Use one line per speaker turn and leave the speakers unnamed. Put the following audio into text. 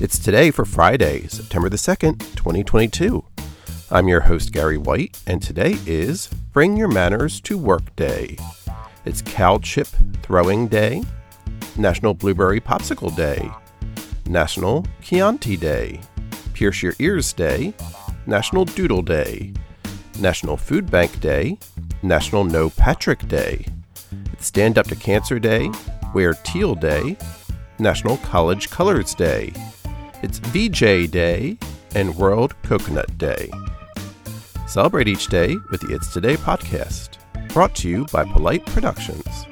It's today for Friday, September the 2nd, 2022. I'm your host, Gary White, and today is Bring Your Manners to Work Day. It's Cow Chip Throwing Day, National Blueberry Popsicle Day, National Chianti Day, Pierce Your Ears Day, National Doodle Day, National Food Bank Day, National No Patrick Day, it's Stand Up to Cancer Day, Wear Teal Day, National College Colors Day. It's VJ Day and World Coconut Day. Celebrate each day with the It's Today podcast, brought to you by Polite Productions.